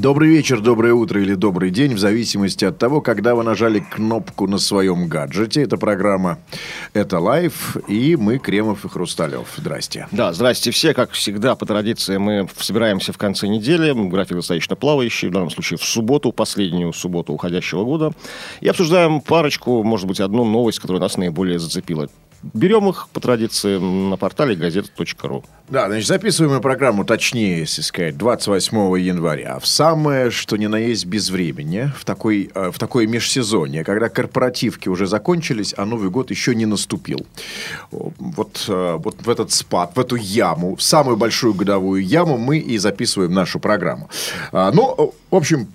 Добрый вечер, доброе утро или добрый день, в зависимости от того, когда вы нажали кнопку на своем гаджете. Это программа «Это лайф» и мы, Кремов и Хрусталев. Здрасте. Да, здрасте все. Как всегда, по традиции, мы собираемся в конце недели. График достаточно плавающий. В данном случае в субботу, последнюю субботу уходящего года. И обсуждаем парочку, может быть, одну новость, которая нас наиболее зацепила. Берем их по традиции на портале газета.ру. Да, значит, записываем мы программу, точнее, если сказать, 28 января. В самое, что ни на есть без времени, в, такой, э, в такое межсезонье, когда корпоративки уже закончились, а Новый год еще не наступил. Вот, э, вот в этот спад, в эту яму, в самую большую годовую яму мы и записываем нашу программу. А, Ну, в общем,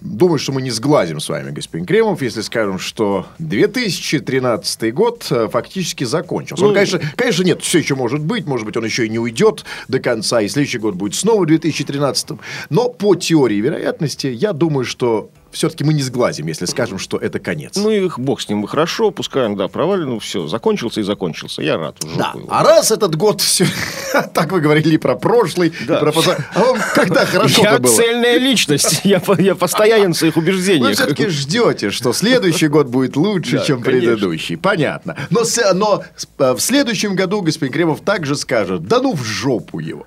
Думаю, что мы не сглазим с вами, господин Кремов, если скажем, что 2013 год э, фактически закончился. Он, конечно, конечно, нет, все еще может быть. Может быть, он еще и не уйдет до конца, и следующий год будет снова 2013. Но по теории вероятности, я думаю, что все-таки мы не сглазим, если скажем, что это конец. Ну и бог с ним, хорошо, пускай он, да, провален, ну все, закончился и закончился. Я рад уже. Да. А раз этот год все, так вы говорили про прошлый, Да. и про поза- А вам когда хорошо Я было? цельная личность, я, я постоянен в своих Вы убеждениях. все-таки ждете, что следующий год будет лучше, Да, чем конечно. предыдущий. Понятно. Но, но э, в следующем году господин Кремов также скажет, да ну в жопу его.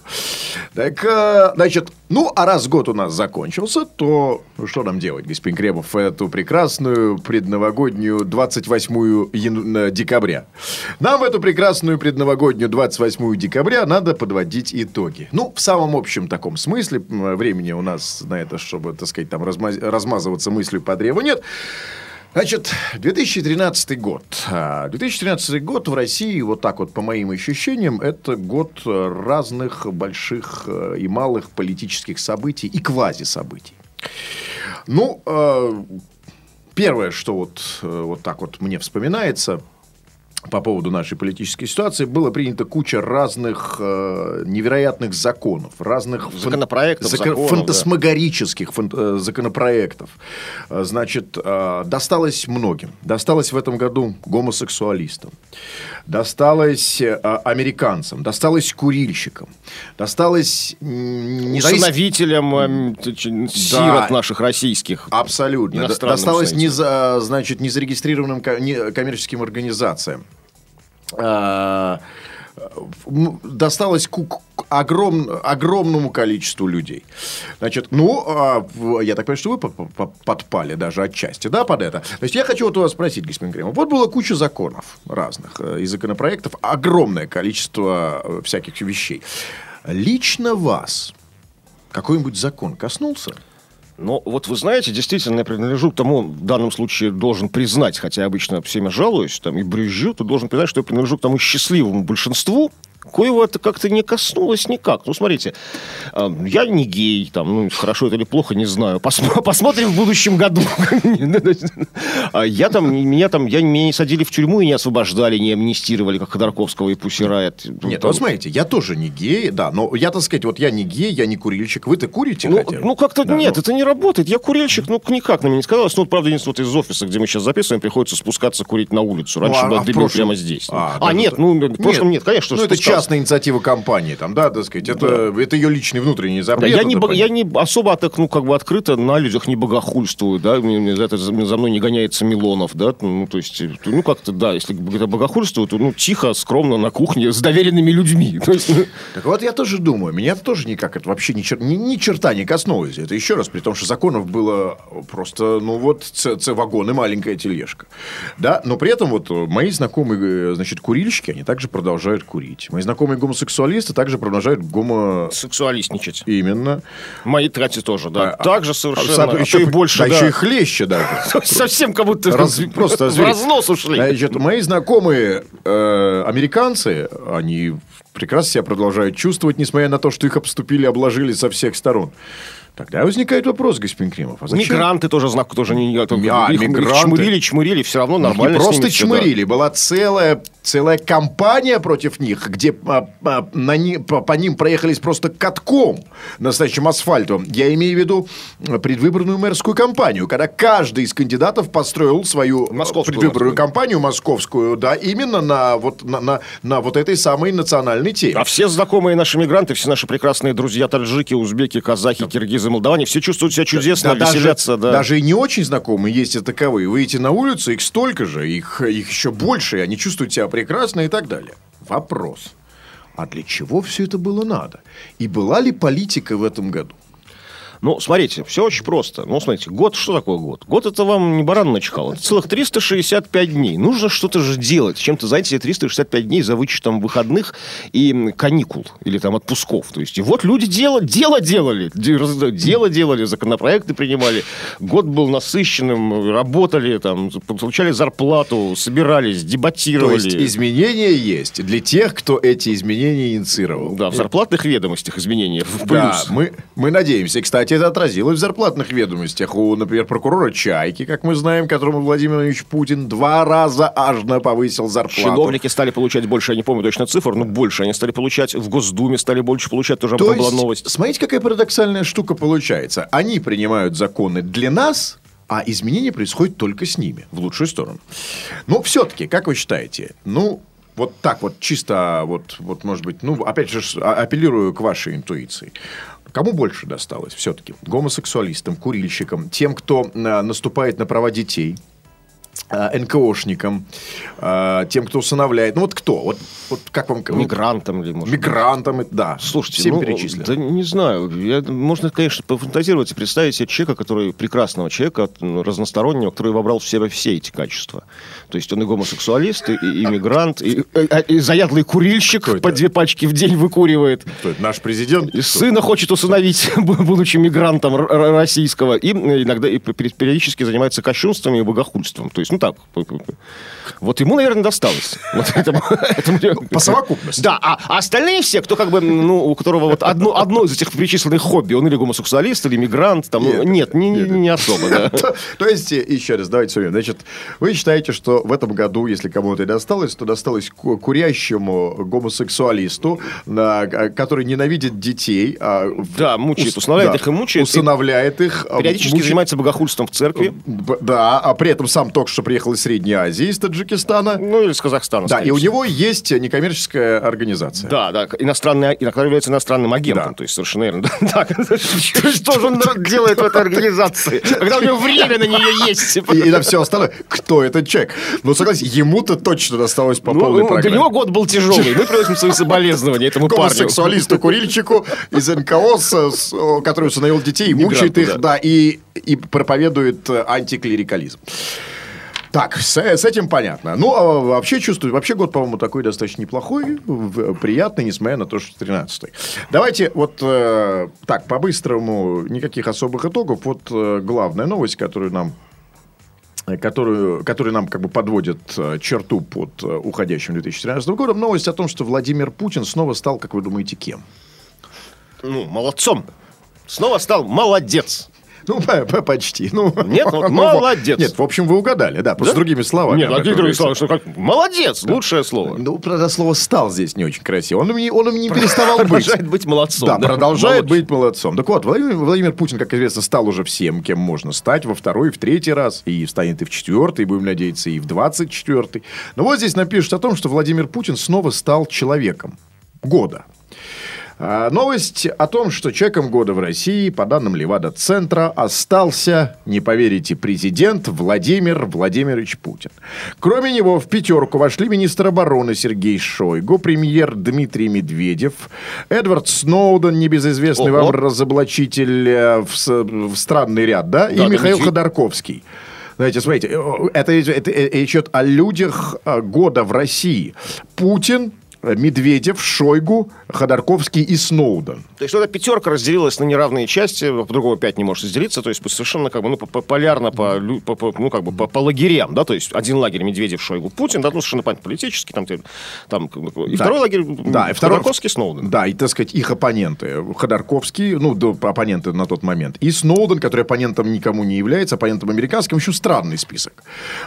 Так, э, значит, ну, а раз год у нас закончился, то что нам делать, господин Кремов, в эту прекрасную предновогоднюю 28 ян- э, декабря? Нам в эту прекрасную предновогоднюю 28 декабря надо подводить итоги. Ну, в самом общем таком смысле, времени у нас на это, чтобы, так сказать, там размаз- размазываться мыслью по древу нет. Значит, 2013 год. А, 2013 год в России, вот так вот по моим ощущениям, это год разных больших э, и малых политических событий и квазисобытий. Ну, э, первое, что вот, э, вот так вот мне вспоминается по поводу нашей политической ситуации, было принято куча разных э, невероятных законов, разных фан- Законопроектов, законов, фантасмагорических фан- э, законопроектов. Э, Значит, э, досталось многим. Досталось в этом году гомосексуалистам, досталось э, американцам, досталось курильщикам, досталось независ- Усыновителям ч- сирот наших российских. Абсолютно. Досталось не за, значит, незарегистрированным ко- не- коммерческим организациям. М, досталось ку- к- огром- огромному количеству людей. Значит, ну, а, я так понимаю, что вы по- по- подпали даже отчасти, да, под это. То есть, я хочу вот у вас спросить, господин Кремов. Вот было куча законов разных э, и законопроектов, огромное количество э, всяких вещей. Лично вас какой-нибудь закон коснулся? Ну, вот вы знаете, действительно, я принадлежу к тому, в данном случае должен признать, хотя обычно всеми жалуюсь там, и брюзжу, то должен признать, что я принадлежу к тому счастливому большинству, коего это как-то не коснулось никак. Ну, смотрите, э, я не гей, там, ну, хорошо это или плохо, не знаю. Посмо- посмотрим в будущем году. А Я там, меня там, я, меня не садили в тюрьму и не освобождали, не амнистировали, как Ходорковского и Пусирает. Нет, вот смотрите, я тоже не гей, да, но я, так сказать, вот я не гей, я не курильщик, вы-то курите Ну, ну, как-то нет, ну, это не работает. Я курильщик, ну, никак на меня не сказалось. Ну, вот, правда, единственное, вот из офиса, где мы сейчас записываем, приходится спускаться курить на улицу. Раньше а- был прямо здесь. А, А, нет, ну, в прошлом нет, конечно, Ну, спускался. Частная инициатива компании, там, да, так сказать, это, это ее личный внутренний Да, запрет. я, не, бо- я не особо так, ну, как бы открыто на людях не богохульствую, да, мне- это за мной не гоняется Милонов, да, ну, то есть, э, ну, как-то, да, если это богохульствую, то, ну, тихо, скромно, на кухне, с доверенными людьми. Ну, Так вот, я тоже думаю, меня это тоже никак это вообще ни, чер- ни, ни черта не коснулось. Это еще раз, при том, что законов было просто, ну вот, ц, ц- вагон и маленькая тележка. Да, но при этом вот э, мои знакомые, э, значит, курильщики, они также продолжают курить. Мои мои знакомые гомосексуалисты также продолжают гомо... Сексуалистничать. Именно. Мои трати тоже, да. А, так же А, совершенно. А, еще, то и больше, да, да. еще и хлеще даже. Совсем как будто просто в разнос ушли. Значит, мои знакомые э, американцы, они прекрасно себя продолжают чувствовать, несмотря на то, что их обступили, обложили со всех сторон. Тогда возникает вопрос, господин Кремов. А зачем? Мигранты тоже знак, тоже не... А, их, их мигранты. чмырили, чмырили, все равно нормально не просто всё, да. чмырили, была целая, целая кампания против них, где а, а, на ни- по, по ним проехались просто катком, настоящим асфальтом. Я имею в виду а, предвыборную мэрскую кампанию, когда каждый из кандидатов построил свою а, Московскую, предвыборную московскую. кампанию московскую, да, именно на вот, на, на, на вот этой самой национальной теме. А все знакомые наши мигранты, все наши прекрасные друзья, таджики, узбеки, казахи, киргизы, молдаване, все чувствуют себя чудесно, Да, веселятся, даже, да. даже и не очень знакомые есть и таковые. Выйти на улицу, их столько же, их, их еще больше, и они чувствуют себя прекрасно и так далее. Вопрос. А для чего все это было надо? И была ли политика в этом году? Ну, смотрите, все очень просто. Ну, смотрите, год, что такое год? Год это вам не баран начхал. Это целых 365 дней. Нужно что-то же делать. Чем-то занять себе 365 дней за вычетом выходных и каникул. Или там отпусков. То есть, и вот люди дело, дело делали. Дело делали, законопроекты принимали. Год был насыщенным, работали, там, получали зарплату, собирались, То дебатировали. есть изменения есть для тех, кто эти изменения инициировал. Да, в зарплатных ведомостях изменения в Да, плюс. мы, мы надеемся. И, Кстати, это отразилось в зарплатных ведомостях. У, например, прокурора Чайки, как мы знаем, которому Владимир Владимирович Путин два раза ажно повысил зарплату. Чиновники стали получать больше, я не помню точно цифр, но больше они стали получать. В Госдуме стали больше получать, тоже об То этом была новость. смотрите, какая парадоксальная штука получается. Они принимают законы для нас, а изменения происходят только с ними, в лучшую сторону. Но все-таки, как вы считаете, ну, вот так вот чисто, вот, вот может быть, ну, опять же, а- апеллирую к вашей интуиции. Кому больше досталось все-таки? Гомосексуалистам, курильщикам, тем, кто а, наступает на права детей, НКОшникам, а, тем, кто усыновляет. Ну вот кто? Вот, вот как вам... Мигрантам ли, может быть? Мигрантам, да. Слушайте, всем ну, перечислено. да не знаю. Я- можно, конечно, пофантазировать и представить себе человека, который прекрасного человека, ну, разностороннего, который вобрал в себя все эти качества. То есть он и гомосексуалист, и, и иммигрант, и, и- и заядлый курильщик, Кто это? по две пачки в день выкуривает. Кто это? Наш президент? И сына хочет усыновить, будучи мигрантом российского. И э, иногда и пе- периодически занимается кощунством и богохульством. То есть, ну так. Вот ему, наверное, досталось. Вот этому- этому- По совокупности. Да, а а остальные все, кто как бы, ну, у которого вот одно, одно из этих перечисленных хобби, он или гомосексуалист, или мигрант, там, ну, нет, не, не- не особо, да. То, то есть, э, еще раз, давайте суммируем. Значит, вы считаете, что в этом году, если кому-то и досталось, то досталось ку- курящему гомосексуалисту, который ненавидит детей. а, Да, мучает, ус- усыновляет да, их и мучает. Усыновляет их. а, Периодически мучает- занимается богохульством в церкви. Б- Да, а при этом сам только что приехал из Средней Азии, из Таджикистана. Ну, или из Казахстана. Да, и у него есть некоммерческая организация. Да, да, иностранный, иногда является иностранным агентом, Да. то есть совершенно верно. Что же он делает в этой организации, когда у него время на нее есть? И, и на все остальное. Кто этот человек? Ну, согласен, ему-то точно досталось по полной Ну, для программе. него год был тяжелый. Мы приносим свои соболезнования этому парню. гомосексуалисту, курильщику из НКО, с- с- о, который усыновил детей, мучает их, да. и, проповедует антиклерикализм. Так, с, с этим понятно. Ну, а вообще чувствую, вообще год, по-моему, такой достаточно неплохой, приятный, несмотря на то, что 13-й. Давайте вот э, так, по-быстрому, никаких особых итогов. Вот э, главная новость, которую нам э, которую, который нам как бы подводит э, черту под э, уходящим 2013 годом. Новость о том, что Владимир Путин снова стал, как вы думаете, кем? Ну, молодцом. Снова стал молодец. Ну, по- по- почти. Ну, Нет, вот ну, молодец. Нет, в общем, вы угадали, да, просто Да? другими словами. Нет, какие другие слова? Что как? Молодец, лучшее слово. Ну, правда, слово «стал» здесь не очень красиво. Он, он им не переставал быть. Продолжает быть молодцом. Да, продолжает Молодец. быть молодцом. Так вот, Владимир, Владимир Путин, как известно, стал уже всем, кем можно стать во второй, в третий раз, и станет и в четвертый, будем надеяться, и в двадцать четвертый. Но вот здесь напишут о том, что Владимир Путин снова стал человеком года. А, Новость о том, что человеком года в России, по данным Левада-центра, остался, не поверите, президент Владимир Владимирович Путин. Кроме него в пятерку вошли министр обороны Сергей Шойгу, премьер Дмитрий Медведев, Эдвард Сноуден, небезызвестный Ого. вам разоблачитель э, в, в странный ряд, да, и Да, Михаил Дмитрий. Ходорковский. Знаете, смотрите, э, это, это, это речь идет о людях э, года в России. Путин, Медведев, Шойгу, Ходорковский и Сноуден. То есть, эта пятерка разделилась на неравные части, по-другому пять не может разделиться, то есть, совершенно как бы, ну, по- по- полярно по, по- по- ну, как бы, по, по лагерям, да, то есть, один лагерь Медведев, Шойгу, Путин, да, ну, совершенно понятно, политический, там, там, и Да. второй лагерь, Да, и второй... Ходорковский, Сноуден. Да, и, так сказать, их оппоненты. Ходорковский, ну, оппоненты на тот момент. И Сноуден, который оппонентом никому не является, оппонентом американским, еще странный список.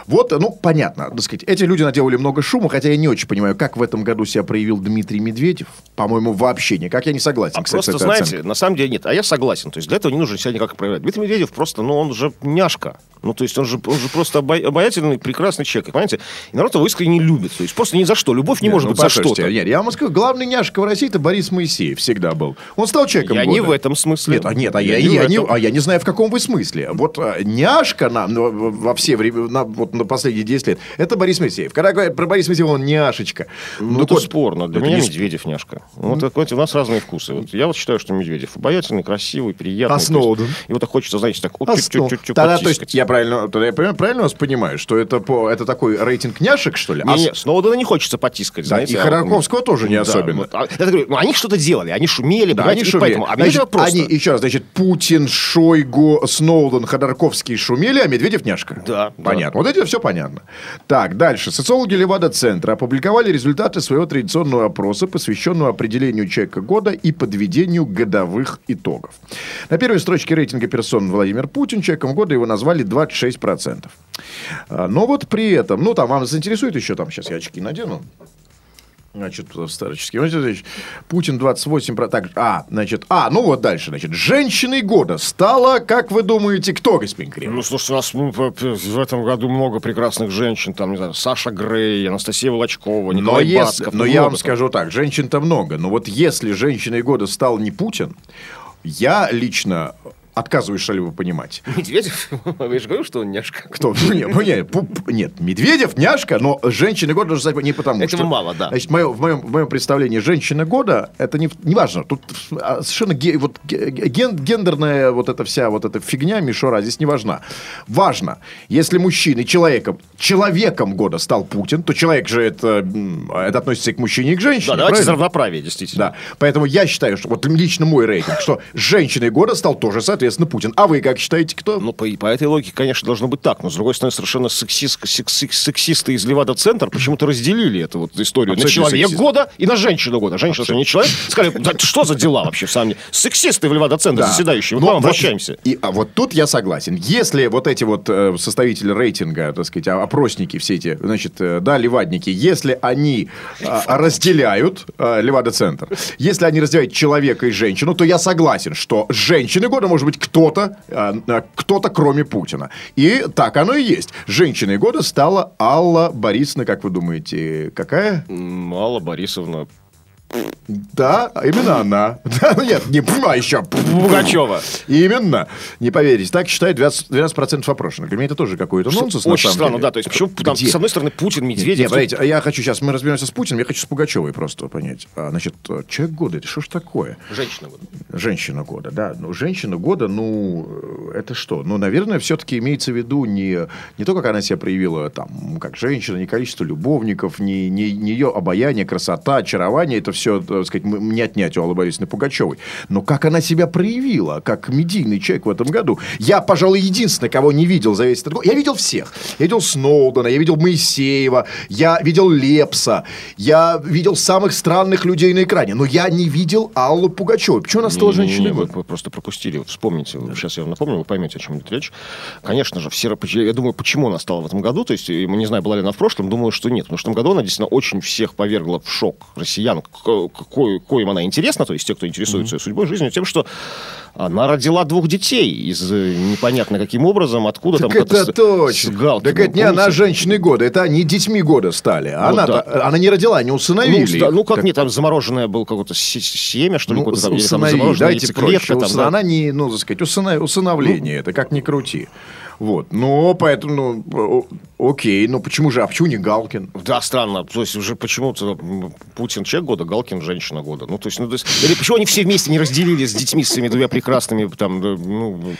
Вот, ну, понятно, так сказать, эти люди наделали много шума, хотя я не очень понимаю, как в этом году себя проявил Дмитрий Медведев. По-моему, вообще никак. Я не согласен, А кстати, просто, знаете, оценкой. на самом деле нет. А я согласен. То есть для этого не нужно себя никак проявлять. Дмитрий Медведев просто, ну, он же няшка. Ну, то есть он же, он же просто обаятельный, прекрасный человек, понимаете? И народ его искренне любит. То есть просто ни за что. Любовь не Нет, может ну, быть за что-то. Нет, я вам скажу, главный няшка в России это Борис Моисеев всегда был. Он стал человеком Я года. не в этом смысле. Нет, а нет, а я, не в я не, а я не знаю, в каком вы смысле. Вот а, няшка нам ну, во все времена, на, вот на последние 10 лет, это Борис Моисеев. Когда говорят про Бориса Моисеева, он няшечка. Ну, это вот, спорно. Для это меня не Медведев няшка. Вот так вот у нас разные вкусы. Вот я вот считаю, что Медведев обаятельный, красивый, приятный. А Сноуден? Его так хочется, знаете, так вот А, чуть-чуть ну, чуть-чуть тогда, то есть, я правильно, я правильно, правильно вас понимаю, что это, по, это такой рейтинг няшек, что ли? А Не, с- не, Сноудена не хочется потискать, Да, знаете. и а Ходорковского тоже не Да, особенно. вот. А, я говорю, ну, они что-то делали, они шумели, Да, они шумели. поэтому. А Значит, просто... они, еще раз, значит, Путин, Шойгу, Сноуден, Ходорковский шумели, а Медведев няшка. Да, да. Понятно. Вот это все понятно. Так, дальше. Социологи Левада-центра опубликовали результаты своего традиционного опроса, посвященного определению человека года и подведению годовых итогов. На первой строчке рейтинга персон Владимир Путин. Человеком года его назвали 26%. А, Но вот при этом, ну, там вам заинтересует еще, там, сейчас я очки надену. Значит, старческий. Значит, значит, Путин 28... про- Так, а, значит, а, ну вот дальше, значит, женщиной года стала, как вы думаете, кто, господин Кремов? Ну, слушайте, у нас ну, в этом году много прекрасных женщин. Там, не знаю, Саша Грей, Анастасия Волочкова, Но, Николай если, Басков. но ну, я вам там. скажу так, женщин-то много, но вот если женщиной года стал не Путин, я лично отказываюсь что-либо понимать. Медведев? Я же говорю, что он няшка. Кто? Ну, Нет, ну, нет, нет, Медведев, няшка, но женщина года стать не потому Этого что... мало, да. Значит, в моем, в моем, в моем представлении женщина года, это не, не важно, тут а, совершенно ге- вот, ге- ген- гендерная вот эта вся вот эта фигня, мишура здесь не важна. Важно, если мужчиной, человеком, человеком года стал Путин, то человек же это, это относится и к мужчине, и к женщине. Да, давайте правильно? равноправие, действительно. Да, поэтому я считаю, что вот лично мой рейтинг, что женщиной года стал тоже, соответственно, Путин. А вы как считаете, кто? Ну, по, по этой логике, конечно, должно быть так. Но, с другой стороны, совершенно сексист, секс- сексисты из Левада-центр почему-то разделили эту вот историю на Абсолютно человек сексисты. года и на женщину года. Женщина, что не человек? Сказали, да что за дела вообще деле? Сексисты в Левада-центре Да. заседающие. Вот Но вам обращаемся. И, а вот тут я согласен. Если вот эти вот э, составители рейтинга, так сказать, а- опросники все эти, значит, э, да, левадники, если они а, разделяют э, Левада-центр, если они разделяют человека и женщину, то я согласен, что женщины года может быть кто-то, э, э, кто-то кроме Путина. И так оно и есть. Женщиной года стала Алла Борисовна, как вы думаете, какая? Алла Борисовна Да, именно она. Да, ну нет, не а еще. Пугачева. Именно. Не поверите. Так считает 12%, 12% опрошенных. Для меня это тоже какой-то нонсенс, Очень странно, деле. да. То есть, почему там, с одной стороны, Путин, Медведев... нет, подождите, а я хочу сейчас, мы разберемся с Путиным, я хочу с Пугачевой просто понять. А, значит, человек года, это что ж такое? Женщина. вот. Женщина года, да. Ну, женщина года, ну, э, это что? Ну, наверное, все-таки имеется в виду не, не то, как она себя проявила там, как женщина, не количество любовников, не, не, не ее обаяние, красота, очарование. Это все, так сказать, не отнять у Аллы Борисовны Пугачевой. Но как она себя проявила, как медийный человек в этом году. Я, пожалуй, единственный, кого не видел за весь этот год. Я видел всех. Я видел Сноудена, я видел Моисеева, я видел Лепса, я видел самых странных людей на экране. Но я не видел Аллу Пугачеву. Почему она стала женщиной вы, вы просто пропустили. Вспомните. Сейчас я вам напомню, вы поймете, о чем идет речь. Конечно же, все, я думаю, почему она стала в этом году. То есть, и мы не знаю, была ли она в прошлом. Думаю, что нет. Потому что в этом году она действительно очень всех повергла в шок россиян, ко- коим она интересна. То есть, те, кто интересуется ее судьбой, жизнью, тем, что она родила двух детей из э, непонятно каким образом, откуда Так там это точно. с Галкиным, так это не она помните? женщины года, это они детьми года стали. А Ну она, да. она не родила, они усыновили. Ну, да, ну, как Так, нет, там замороженное было какое-то се- семя, что ли, ну, там, или там замороженная дайте яйцеклетка. проще. там, Усына- да. Ну. Она не, ну, так сказать, усына- усыновление, это как ни крути. Вот, но поэтому, ну, окей, ну почему же, а почему не Галкин? Да, странно. То есть уже почему-то Путин человек года, Галкин женщина года. Ну, то есть, ну, то есть, или почему они все вместе не разделили с детьми, с своими двумя прекрасными, там, да, ну,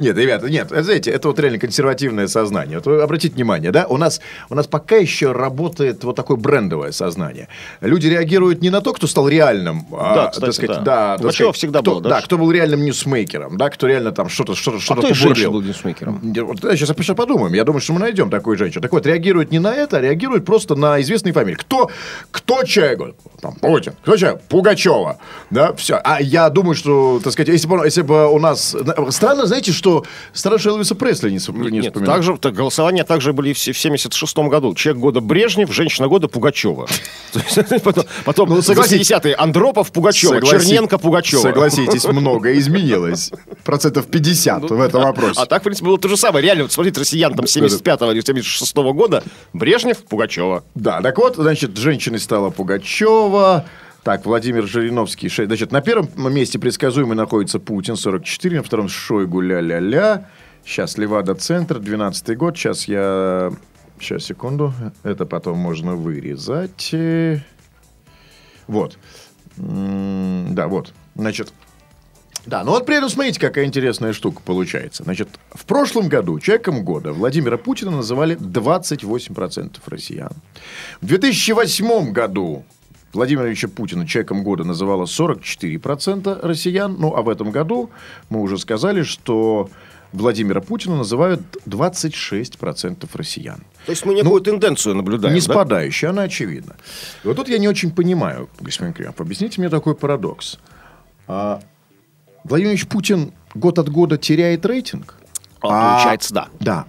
Нет, ребята, нет, знаете, это вот реально консервативное сознание. Вот вы обратите внимание, да, у нас, у нас пока еще работает вот такое брендовое сознание. Люди реагируют не на то, кто стал реальным, Да, а, кстати, так сказать, да. да, так сказать, всегда кто, было, да, да, кто был реальным ньюсмейкером, да, кто реально там что-то, что-то, что-то из женщин бурлил. был ньюсмейкером? Вот, да, сейчас, сейчас подумаем. Я думаю, что мы найдем такую женщину. Так вот, реагирует не на это, а реагирует просто на известные фамилии. Кто, кто человек? Там, Путин. Кто человек? Пугачева. Да, все. А я думаю, что, так сказать, если бы, если бы у нас... Странно, знаете, что что Элвиса Пресли не, не Нет, вспоминал. также, так, голосования также были в, се- в 76 году. Человек года Брежнев, женщина года Пугачева. Потом, потом Ну, согласитесь. 80-е Андропов, Пугачева, Черненко, Пугачева. Согласитесь, многое изменилось. Процентов 50 в этом вопросе. А так, в принципе, было то же самое. Реально, вот смотрите, россиян там 75 или 76 года, Брежнев, Пугачева. Да, так вот, значит, женщиной стала Пугачева. Так, Владимир Жириновский, шесть. Значит, на первом месте предсказуемо находится Путин, 44, на втором Шойгу, ля-ля-ля. Сейчас Левада-центр, 12 год. Сейчас я... Сейчас, секунду. Это потом можно вырезать. Э, Вот. Да, вот. Значит, да, ну вот при этом смотрите, какая интересная штука получается. Значит, в прошлом году человеком года Владимира Путина называли 28% россиян. В 2008 году Владимира Ильича Путина человеком года называло 44% россиян. Ну, а в этом году мы уже сказали, что Владимира Путина называют 26% россиян. То есть мы некую тенденцию наблюдаем, Не да? спадающая, она очевидна. И вот тут я не очень понимаю, господин Кремов, объясните мне такой парадокс. А Владимир Ильич Путин год от года теряет рейтинг? А, получается, да. Да.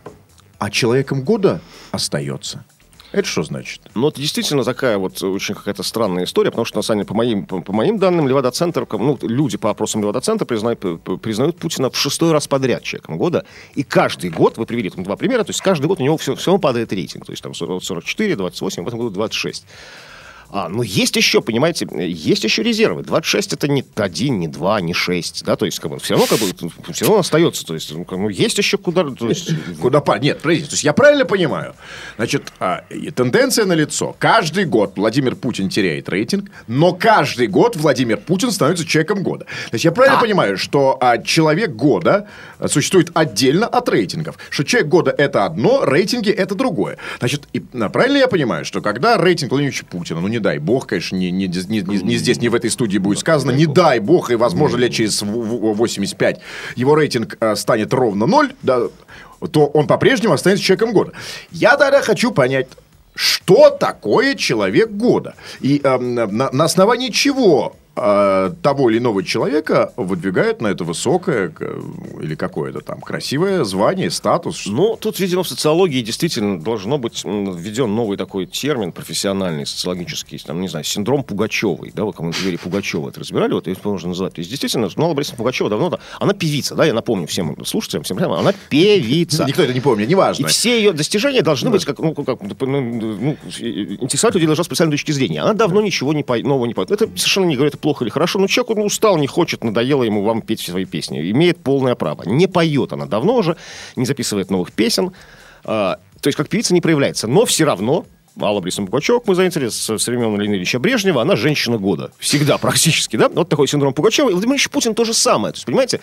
А человеком года остается. Это что значит? Ну, это действительно такая вот очень какая-то странная история, потому что, на самом деле, по моим, по, по моим данным, Левада-центр, ну, люди по опросам Левада-центра признают, признают Путина в шестой раз подряд человеком года. И каждый год, вы привели там два примера, то есть каждый год у него все, все падает рейтинг. То есть там 40 44, 28, в этом году 26. А, ну, есть еще, понимаете, есть еще резервы. 26 это не 1, не 2, не 6, да, то есть, как бы, все равно, как бы, все равно остается, то есть, ну, бы, есть еще куда, то есть, Куда. Нет, подождите, то есть я правильно понимаю? Значит, а, тенденция на лицо. Каждый год Владимир Путин теряет рейтинг, но каждый год Владимир Путин становится человеком года. То есть я правильно понимаю, что а, человек года а, существует отдельно от рейтингов? Что человек года это одно, рейтинги это другое. Значит, и, а, правильно я понимаю, что когда рейтинг Владимира Путина, ну не дай бог, конечно, не, не, не- не- здесь, не в этой студии будет сказано, не дай бог, и возможно лет через в- в- 85 его рейтинг а, станет ровно ноль, да, то он по-прежнему останется человеком года. Я тогда хочу понять, что такое человек года? И эм, на, на основании чего э, того или иного человека выдвигают на это высокое или какое-то там красивое звание, статус? Ну, тут, видимо, в социологии действительно должно быть введен новый такой термин профессиональный, социологический, там, не знаю, синдром Пугачевой, да, вы кому-то говорили Пугачева, это разбирали, вот, это можно называть. То есть, действительно, ну, Алла Борисовна Пугачева давно, она певица, да, я напомню всем слушателям, всем прямо, она певица. Никто это не помнит, И неважно. все ее достижения должны быть, как, ну, как, ну, ну, интересовать людей должна с специальной точки зрения. Она давно ничего не по, нового не поет. Это совершенно не говорит, плохо или хорошо, но человек он устал, не хочет, надоело ему вам петь свои песни. Имеет полное право. Не поет она давно уже, не записывает новых песен. А, то есть, как певица не проявляется. Но все равно Алла Борисовна Пугачева, мы заметили, с, с времен Леонида Ильича Брежнева, она женщина года. Всегда практически, да? Вот такой синдром Пугачева. И Владимир Ильич Путин то же самое. То есть, понимаете,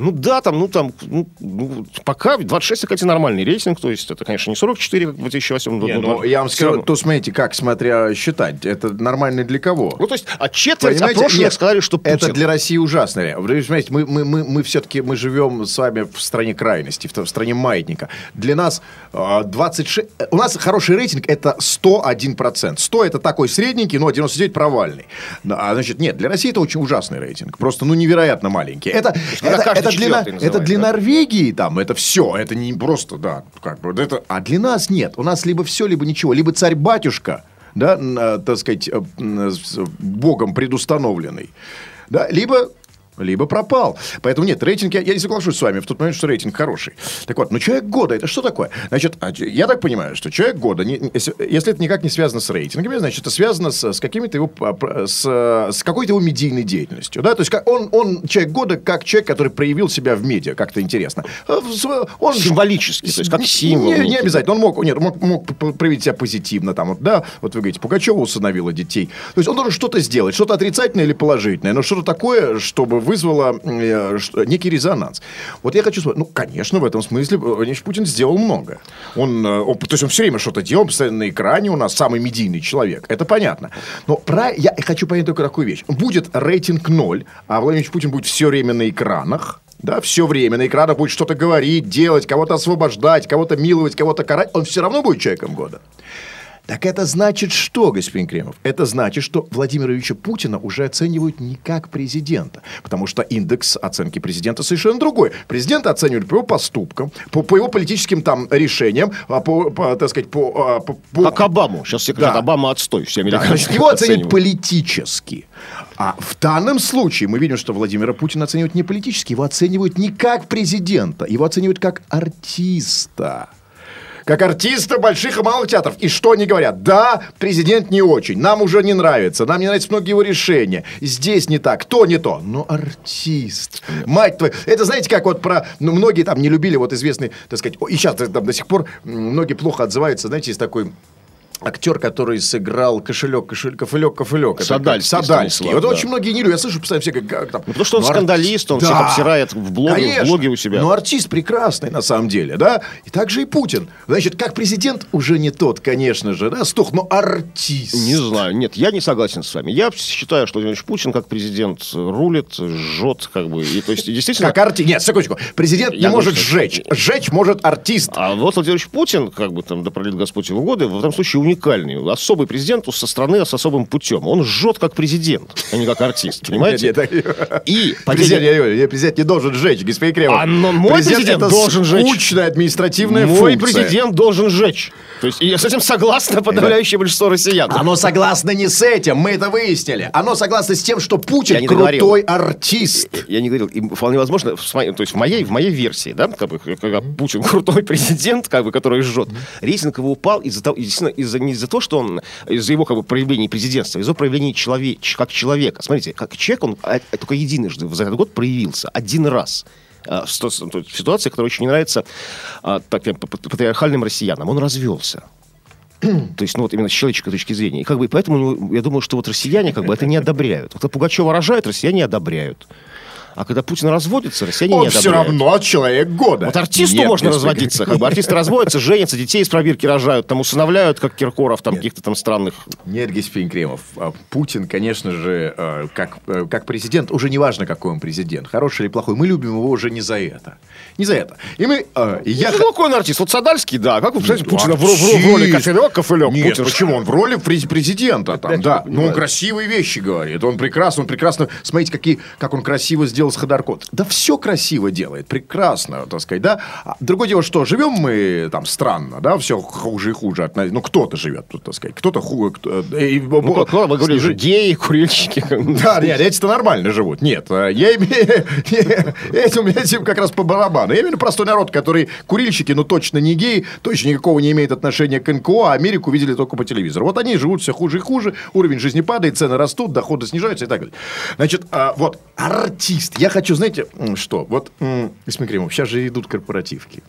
ну да, там, ну там, ну, ну, пока 26, кстати, нормальный рейтинг. То есть, это, конечно, не 44, как в 2008 Не, году. ну, я вам скажу, равно. то смотрите, как, смотря считать, это нормально для кого? Ну, то есть, а четверть Понимаете, опрошенных нет, сказали, что Путин. Это для России ужасно. Вы понимаете, мы, мы, мы, мы все-таки мы живем с вами в стране крайности, в, в стране маятника. Для нас э, 26... У нас хороший рейтинг это 101%. 100 это такой средненький, но 99 провальный. А значит, нет, для России это очень ужасный рейтинг. Просто, ну, невероятно маленький. Это, это, это, для, это для да? Норвегии там, это все. Это не просто, да, как бы, это... А для нас нет. У нас либо все, либо ничего. Либо царь-батюшка, да, э, так сказать, э, с- богом предустановленный, да, либо либо пропал. Поэтому нет, рейтинг, я, я не соглашусь с вами в тот момент, что рейтинг хороший. Так вот, но человек года, это что такое? Значит, а, я так понимаю, что человек года, не- если, если это никак не связано с рейтингами, значит, это связано с, с какими-то его, а, с, э, с какой-то его медийной деятельностью. Да? То есть как он, он человек года как человек, который проявил себя в медиа, как-то интересно. Сво- Он, Символически, то есть как символ Не, не обязательно. Он мог, нет, мог, мог проявить себя позитивно. Там, вот, да, вот вы говорите, Пугачева усыновила детей. То есть он должен что-то сделать, что-то отрицательное или положительное, но что-то такое, чтобы вызвало э, некий резонанс. Вот я хочу сказать, ну, конечно, в этом смысле Владимир Путин сделал много. Он, э, он- то есть он все время что-то делал, постоянно на экране у нас самый медийный человек. Это понятно. Но про, я хочу понять только такую вещь. Будет рейтинг ноль, а Владимир Путин будет все время на экранах. Да, все время на экранах будет что-то говорить, делать, кого-то освобождать, кого-то миловать, кого-то карать. Он все равно будет человеком года. Так это значит что, господин Кремов? Это значит, что Владимира Ильича Путина уже оценивают не как президента. Потому что индекс оценки президента совершенно другой. Президента оценивают по его поступкам, по, по его политическим там решениям, а по, по, так сказать, по... а, по- по- Как Обаму. Сейчас все говорят, Да. Обама отстой. Все Да, значит, его оценивают. политически. А в данном случае мы видим, что Владимира Путина оценивают не политически, его оценивают не как президента, его оценивают как артиста. Как артиста больших и малых театров. И что они говорят? Да, президент не очень. Нам уже не нравится. Нам не нравятся многие его решения. Здесь не так. То не то. Но артист. Мать твою. Это знаете, как вот про... Ну, многие там не любили вот известный, так сказать... И сейчас там до сих пор многие плохо отзываются. Знаете, есть такой актер, который сыграл кошелек, кошелек, кофелек, кофелек. Это Садальский Садальский. Станислав, Вот да. очень многие не любят. Я слышу постоянно все как, как там. Ну, потому что он ну, скандалист, он всех обсирает в блоге, в блоге у себя. Но артист прекрасный на самом деле, да? И также и Путин. Значит, как президент уже не тот, конечно же, да, стух, но артист. Не знаю. Нет, я не согласен с вами. Я считаю, что Владимир Путин как президент рулит, жжет, как бы. И, то есть, действительно... Как артист. Нет, секундочку. Президент не может сжечь. Сжечь может артист. А вот Владимир Путин, как бы там, да пролит Господь его годы, в этом случае уникальный. Особый президент со страны с особым путем. Он жжет как президент, а не как артист. Понимаете? И Президент, президент не должен сжечь, господин Кремов. А, мой президент должен сжечь. скучная административная Мой функция. президент должен жечь. То есть, я с этим согласна подавляющее большинство россиян. Оно согласно не с этим, мы это выяснили. Оно согласно с тем, что Я Путин крутой артист. Я не говорил, и вполне возможно, в своей- то есть в моей, в моей версии, да, как бы, когда Путин крутой президент, как бы, который жжет, рейтинг его упал из-за того, действительно, из-за, не из-за того, что он, из-за его как бы проявлений президентства, а из-за проявлений человек, как человека. Смотрите, как человек, он а, только единожды за этот год проявился, один раз. А, в ситуации, которая очень не нравится а, так, п- патриархальным россиянам. Он развелся. То есть, ну вот именно с человеческой точки зрения. И как бы и поэтому у него- я думаю, что вот россияне как бы это не одобряют. Вот Пугачева рожает, россияне одобряют. А когда Путин разводится, россияне не Он одобряют. все равно человек года. Вот артисту Нет, можно разводиться. Как бы артисты разводятся, женятся, детей из пробирки рожают, там усыновляют, как Киркоров, там каких-то там странных. Нет, господин Кремов, а Путин, конечно же, э, как, э, как президент, уже не важно, какой он президент, хороший или плохой, мы любим его уже не за это. Не за это. И мы... э, и я... Ну, какой он артист? Вот Садальский, да. Как вы представляете, Путина в, в в роли кофелек, кофелек? Нет, Путин- почему? Он в роли през- президента там, да. Но он понимаю. красивые вещи говорит. Он прекрасно, он прекрасно... Смотрите, какие, как он красиво сделал с Ходоркот. Да все красиво делает, прекрасно, так сказать, да. А другое дело, что живем мы там странно, да, все хуже и хуже. от. Ну, кто-то живет тут, так сказать. Кто-то хуже... Кто, э, и- Ну, как, ну, вы говорили, же геи, курильщики. Да, нет, эти-то нормально живут. Нет, э, я имею... Этим, этим как раз по барабану. Я имею простой народ, который курильщики, но точно не геи, точно никакого не имеет отношения к НКО, а Америку видели только по телевизору. Вот они живут все хуже и хуже, уровень жизни падает, цены растут, доходы снижаются и так далее. Значит, а, вот, артист. Я хочу, знаете, что? Вот, Исмин Кремов, сейчас же идут корпоративки.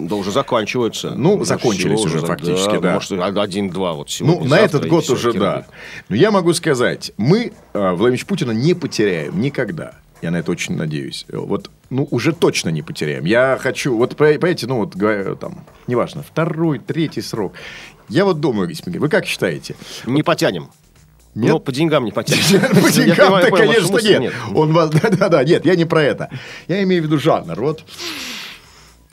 Да уже заканчиваются. Ну, закончились уже фактически, да. Может, один-два вот сегодня. Ну, на этот год уже, да. Но я могу сказать, мы э, Владимира Путина не потеряем никогда. Я на это очень надеюсь. Вот, ну, уже точно не потеряем. Я хочу, вот, понимаете, ну, вот, там, неважно, второй, третий срок. Я вот думаю, вы как считаете? Не потянем. Нет? Ну, по деньгам не потянем. По деньгам-то, конечно, нет. Он вас, да-да-да, нет, я не про это. Я имею в виду жанр. Вот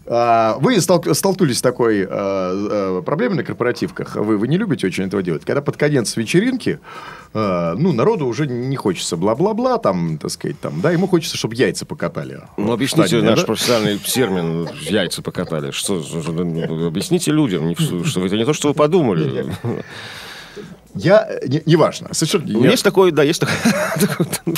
а, вы столк- столкнулись с такой э, э, проблемой на корпоративках. Вы, вы не любите очень этого делать. Когда под конец вечеринки, э, ну, народу уже не хочется бла-бла-бла, там, так сказать, там, да, ему хочется, чтобы яйца покатали. Ну, объясните штанины, наш да? профессиональный термин «яйца покатали». Что, ну, объясте людям, что это не то, что вы подумали. Я, э, не- неважно, совершенно... Ну, я- Есть такое, да, есть такое.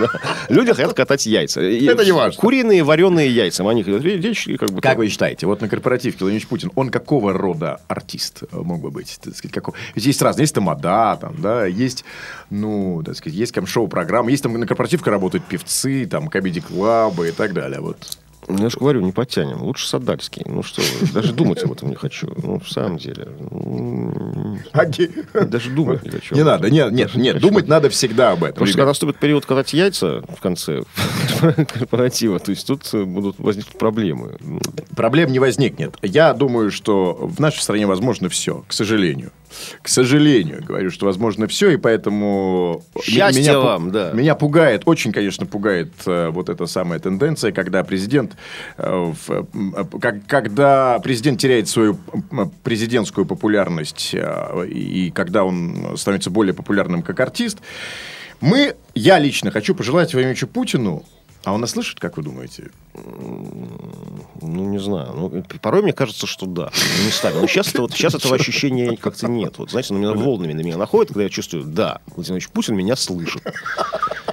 Да. Люди хотят катать яйца. Это не важно. Куриные, вареные яйца. Они хотят, видишь, как бы... Как вы считаете, вот на корпоративке Владимир Путин, он какого рода артист э, мог бы быть? Так сказать, какого? Ведь есть разные, есть тамада, там, да, есть, ну, так сказать, есть там шоу-программы, есть там на корпоративке работают певцы, там, комедий-клабы и так далее, вот. Ну, я же говорю, не потянем. Лучше Садальский. Ну что вы, даже думать об этом не хочу. Ну, в самом деле. ну. Даже думать не хочу. Не надо, нет, нет, нет, думать надо всегда об этом. Потому что когда наступит период катать яйца в конце корпоратива, то есть тут э, будут возникнуть проблемы. Проблем не возникнет. Я думаю, что в нашей стране возможно все, к сожалению. К сожалению, говорю, что возможно все, и поэтому... Счастья меня, вам, да. Меня пугает, очень, конечно, пугает э, вот эта самая тенденция, когда президент, э, в, э, как- когда президент теряет свою президентскую популярность, э, и, и когда он становится более популярным как артист, мы, я лично хочу пожелать Владимиру Путину, а он нас слышит, как вы думаете? Ну, не знаю. Ну, порой мне кажется, что да. Ну, Не ставил. Но сейчас, вот, сейчас этого ощущения как-то нет. Вот, знаете, на меня волнами на меня находит, когда я чувствую, да, Владимир Владимирович Путин меня слышит.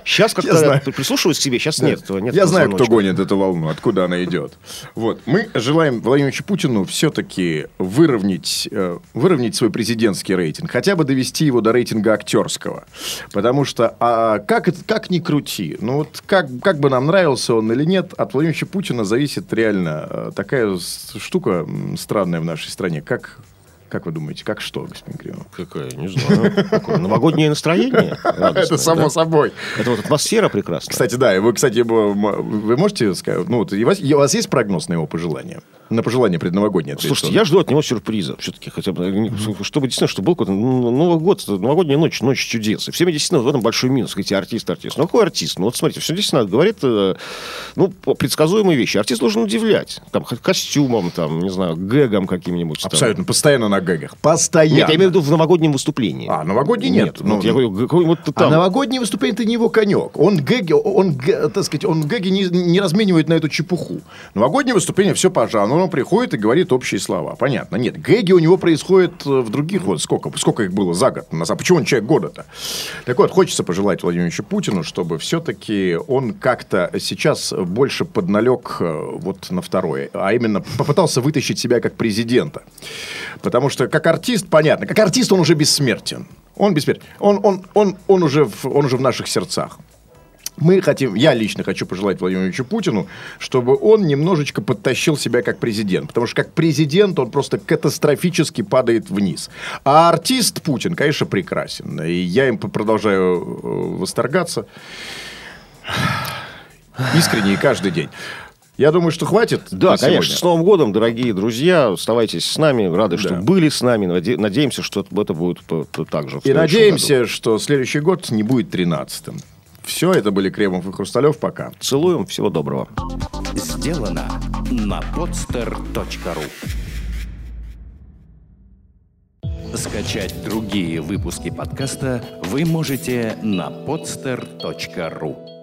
Сейчас как-то прислушиваюсь к себе, сейчас нет этого. Нет Я знаю, кто гонит эту волну, откуда она идет. Вот. Мы желаем Владимиру Путину все-таки выровнять, э, выровнять свой президентский рейтинг. Хотя бы довести его до рейтинга актерского. Потому что, а, как, как ни крути, ну вот как, как бы нам нравился он или нет, от Владимира Ильича Путина зависит реально э, такая штука странная в нашей стране, как... Как вы думаете, как что, господин Кремов? Какая, не знаю. Какое новогоднее настроение. Это само собой. Это вот атмосфера прекрасная. Кстати, да, вы, кстати, вы можете сказать, ну, у вас, есть прогноз на его пожелания? На пожелания предновогодние? Слушайте, я жду от него сюрприза все-таки, хотя бы, чтобы действительно, чтобы был какой-то Новый год, новогодняя ночь, ночь чудес. И всеми действительно в этом большой минус. Говорите, артист, артист. Ну, какой артист? Ну, вот смотрите, все действительно говорит, э, ну, предсказуемые вещи. Артист должен удивлять. Там, ко- костюмом, там, не знаю, гэгом каким-нибудь. Абсолютно, постоянно на гэгах. Постоянно. Нет, я имею в виду в новогоднем выступлении. А, новогодний нет. вот Ну, я говорю, А там... новогоднее выступление это не его конек. Он гэги, он, так сказать, он гэги не, не разменивает на эту чепуху. Новогоднее выступление все по жанру. Он приходит и говорит общие слова. Понятно. Нет, гэги у него происходят э, в других. Вот сколько, сколько их было за год? Самом- Почему он человек года-то? Так вот, хочется пожелать Владимиру Ильичу Путину, чтобы все-таки он как-то сейчас больше подналег э, вот на второе. А именно попытался вытащить себя как президента. Потому что как артист, понятно, как артист он уже бессмертен. Он бессмертен. Он, он, он, он, уже, в, он уже в наших сердцах. Мы хотим, я лично хочу пожелать Владимиру Ильичу Путину, чтобы он немножечко подтащил себя как президент. Потому что как президент он просто катастрофически падает вниз. А артист Путин, конечно, прекрасен. И я им продолжаю э, восторгаться. Искренне и каждый день. Я думаю, что хватит. Да, сегодня. конечно. С Новым годом, дорогие друзья. Оставайтесь с нами. Рады, что Да. были с нами. Наде- Надеемся, что это будет так же. в И надеемся, что следующий год не будет 13-м. Все, это были Кремов и Хрусталев. Пока. году. Целуем. Всего доброго. Сделано на podster.ru Скачать другие выпуски подкаста вы можете на podster.ru